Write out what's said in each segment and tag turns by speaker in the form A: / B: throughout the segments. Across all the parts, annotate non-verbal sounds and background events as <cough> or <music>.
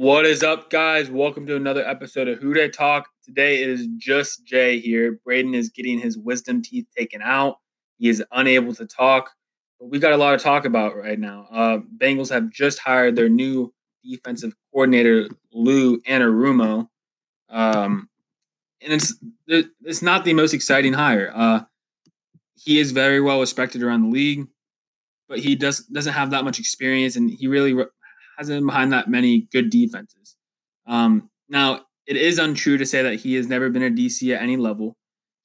A: What is up, guys? Welcome to another episode of Who Dey Talk. Today it is just Jay here. Braden is getting his wisdom teeth taken out. He is unable to talk, but we got a lot to talk about right now. Uh, Bengals have just hired their new defensive coordinator, Lou Anarumo, um, and it's it's not the most exciting hire. Uh, he is very well respected around the league, but he does doesn't have that much experience, and he really hasn't been behind that many good defenses. Um, now, it is untrue to say that he has never been a DC at any level.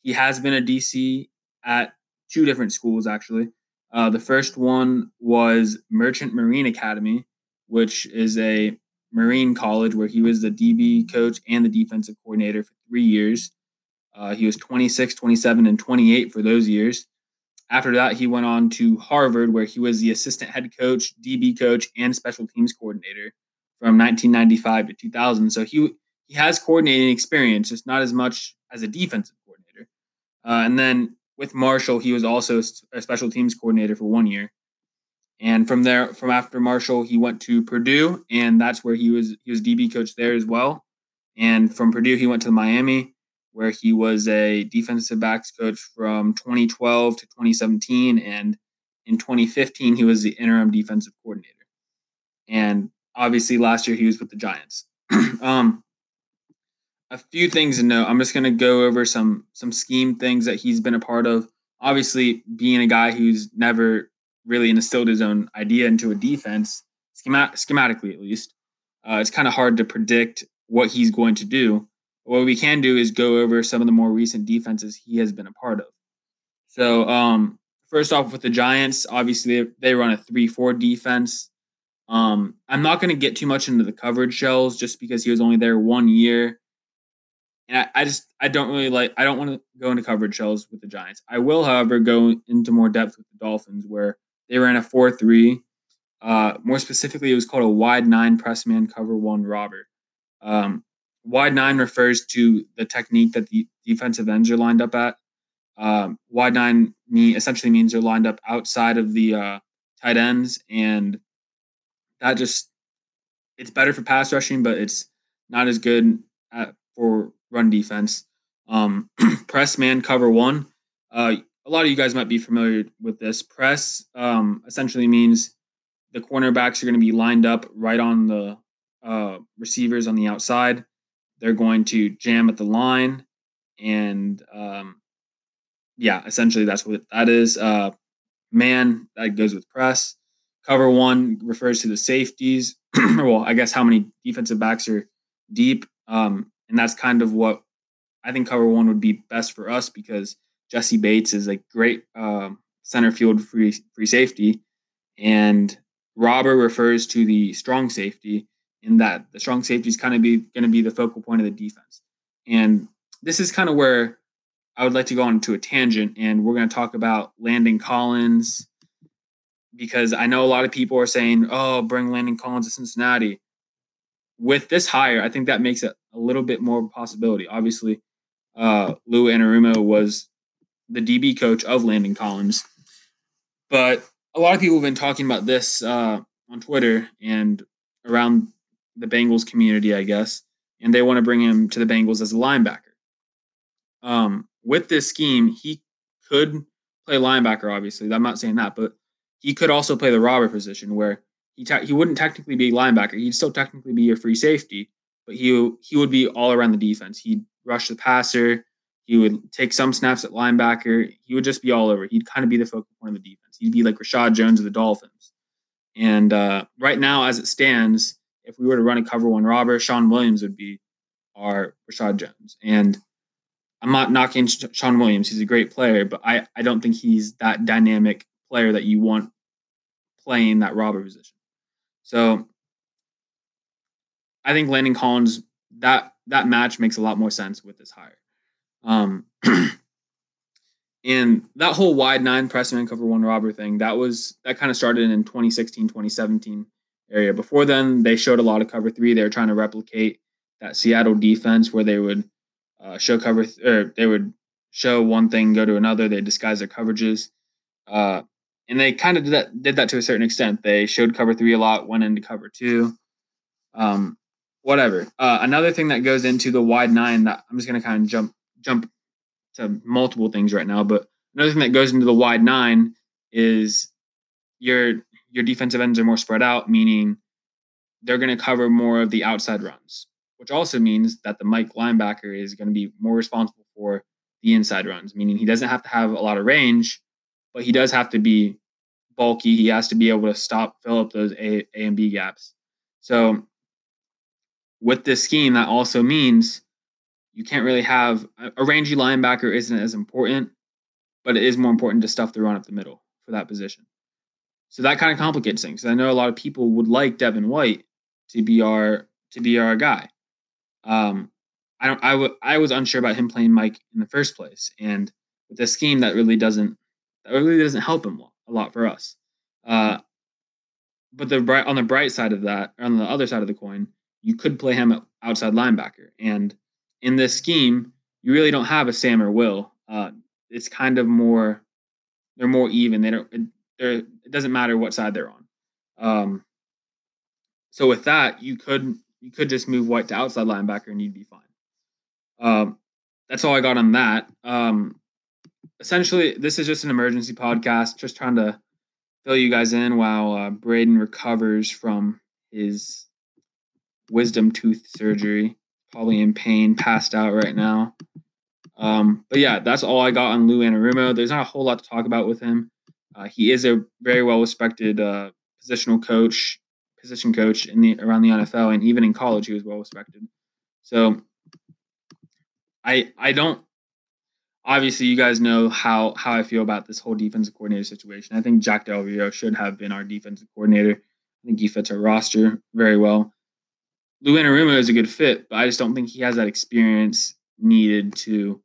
A: He has been a DC at two different schools, actually. Uh, the first one was Merchant Marine Academy, which is a Marine college where he was the DB coach and the defensive coordinator for three years. Uh, he was 26, 27, and 28 for those years. After that, he went on to Harvard, where he was the assistant head coach, DB coach, and special teams coordinator from 1995 to 2000. So he he has coordinating experience, just not as much as a defensive coordinator. Uh, and then with Marshall, he was also a special teams coordinator for one year. And from there, from after Marshall, he went to Purdue, and that's where he was he was DB coach there as well. And from Purdue, he went to Miami, where he was a defensive backs coach from 2012 to 2017. And in 2015, he was the interim defensive coordinator. And obviously, last year he was with the Giants. <clears throat> um, a few things to note. I'm just going to go over some some scheme things that he's been a part of. Obviously, being a guy who's never really instilled his own idea into a defense, schemat- schematically at least, uh, it's kind of hard to predict what he's going to do what we can do is go over some of the more recent defenses he has been a part of. So, um, first off, with the Giants, obviously they run a 3 4 defense. Um, I'm not going to get too much into the coverage shells just because he was only there one year. And I, I just, I don't really like, I don't want to go into coverage shells with the Giants. I will, however, go into more depth with the Dolphins where they ran a 4 3. Uh, more specifically, it was called a wide nine press man cover one robber. Um, wide nine refers to the technique that the defensive ends are lined up at. Um, wide nine mean essentially means they're lined up outside of the uh, tight ends, and that just it's better for pass rushing, but it's not as good at, for run defense. Um, <clears throat> press man cover one. Uh, a lot of you guys might be familiar with this. Press um, essentially means the cornerbacks are going to be lined up right on the uh, receivers on the outside they're going to jam at the line, and um, yeah, essentially that's what that is. Uh, man, that goes with press. Cover one refers to the safeties. <clears throat> well, I guess how many defensive backs are deep, um, and that's kind of what I think cover one would be best for us because Jessie Bates is a great uh, center field free free safety, and robber refers to the strong safety, in that the strong safety is kind of be going to be the focal point of the defense. And this is kind of where I would like to go on to a tangent, and we're going to talk about Landon Collins because I know a lot of people are saying, "Oh, bring Landon Collins to Cincinnati." With this hire, I think that makes it a little bit more of a possibility. Obviously, uh, Lou Anarumo was the DB coach of Landon Collins, but a lot of people have been talking about this uh, on Twitter and around the Bengals community, I guess, and they want to bring him to the Bengals as a linebacker. Um, with this scheme, he could play linebacker. Obviously, I'm not saying that, but he could also play the robber position where he te- he wouldn't technically be linebacker. He'd still technically be a free safety, but he he would be all around the defense. He'd rush the passer. He would take some snaps at linebacker. He would just be all over. He'd kind of be the focal point of the defense. He'd be like Reshad Jones of the Dolphins. And uh, right now, as it stands, if we were to run a cover one robber, Shawn Williams would be our Reshad Jones. And I'm not knocking Shawn Williams. He's a great player, but I, I don't think he's that dynamic player that you want playing that robber position. So I think Landon Collins, that that match makes a lot more sense with this hire. Um, <clears throat> and that whole wide nine press man cover one robber thing, that was that kind of started in 2016, 2017 area. Before then, they showed a lot of cover three. They were trying to replicate that Seattle defense where they would uh, show cover th- or they would show one thing, go to another. They disguise their coverages, uh, and they kind of did that did that to a certain extent. They showed cover three a lot, went into cover two. Um, whatever. Uh, another thing that goes into the wide nine that I'm just going to kind of jump jump to multiple things right now, but another thing that goes into the wide nine is your your defensive ends are more spread out, meaning they're going to cover more of the outside runs, which also means that the Mike linebacker is going to be more responsible for the inside runs, meaning he doesn't have to have a lot of range, but he does have to be bulky. He has to be able to stop, fill up those A, A and B gaps. So with this scheme, that also means you can't really have a rangy linebacker isn't as important, but it is more important to stuff the run up the middle for that position. So that kind of complicates things. I know a lot of people would like Devin White to be our to be our guy. Um, I don't. I, w- I was unsure about him playing Mike in the first place, and with this scheme, that really doesn't that really doesn't help him a lot for us. Uh, but the bright on the bright side of that, on the other side of the coin, you could play him outside linebacker, and in this scheme, you really don't have a Sam or Will. Uh, it's kind of more they're more even. They don't it doesn't matter what side they're on. Um, so with that, you could you could just move White to outside linebacker and you'd be fine. Um, that's all I got on that. Um, essentially, this is just an emergency podcast, just trying to fill you guys in while uh, Braden recovers from his wisdom tooth surgery. Probably in pain, passed out right now. Um, but yeah, that's all I got on Lou Anarumo. There's not a whole lot to talk about with him. Uh, he is a very well respected uh, positional coach, position coach in the around the NFL, and even in college, he was well respected. So, I I don't. Obviously, you guys know how how I feel about this whole defensive coordinator situation. I think Jack Del Rio should have been our defensive coordinator. I think he fits our roster very well. Lou Anarumo is a good fit, but I just don't think he has that experience needed to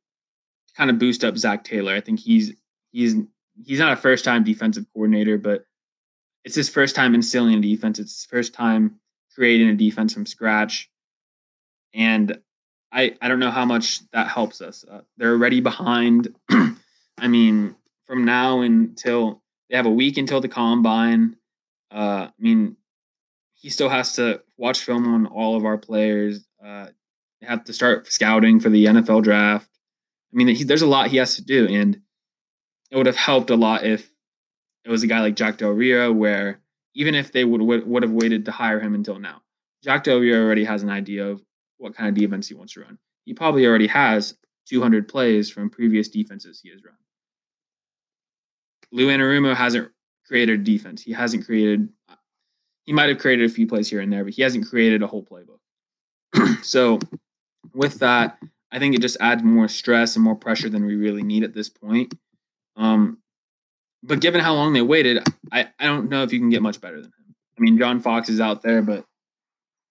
A: kind of boost up Zac Taylor. I think he's he's he's not a first time defensive coordinator, but it's his first time instilling a defense. It's his first time creating a defense from scratch. And I I don't know how much that helps us. Uh, they're already behind. <clears throat> I mean, from now until they have a week until the combine. Uh, I mean, he still has to watch film on all of our players. Uh, have to start scouting for the NFL draft. I mean, he, there's a lot he has to do, and it would have helped a lot if it was a guy like Jack Del Rio, where even if they would would have waited to hire him until now, Jack Del Rio already has an idea of what kind of defense he wants to run. He probably already has 200 plays from previous defenses he has run. Lou Anarumo hasn't created a defense. He hasn't created. He might have created a few plays here and there, but he hasn't created a whole playbook. <clears throat> so, with that, I think it just adds more stress and more pressure than we really need at this point. Um, but given how long they waited, I, I don't know if you can get much better than him. I mean, John Fox is out there, but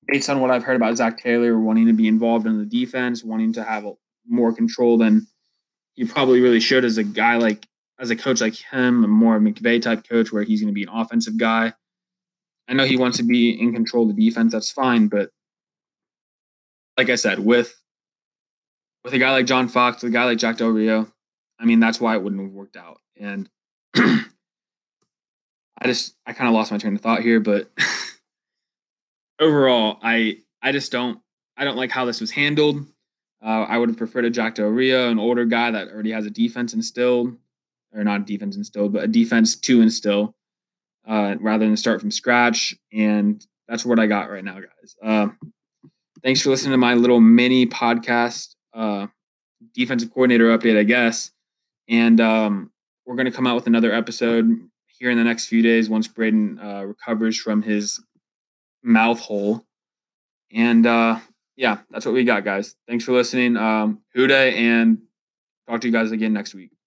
A: based on what I've heard about Zac Taylor wanting to be involved in the defense, wanting to have more control than he probably really should as a guy like as a coach like him, a more McVay type coach where he's going to be an offensive guy. I know he wants to be in control of the defense. That's fine, but like I said, with with a guy like John Fox, with a guy like Jack Del Rio, I mean, that's why it wouldn't have worked out. And <clears throat> I just, I kind of lost my train of thought here, but <laughs> overall, I, I just don't, I don't like how this was handled. Uh, I would have preferred a Jack Del Rio, an older guy that already has a defense instilled, or not a defense instilled, but a defense to instill, uh, rather than start from scratch. And that's what I got right now, guys. Uh, thanks for listening to my little mini podcast, uh, defensive coordinator update, I guess. And um, we're going to come out with another episode here in the next few days once Braden uh, recovers from his mouth hole. And uh, yeah, that's what we got, guys. Thanks for listening. Um, Who Dey, and talk to you guys again next week.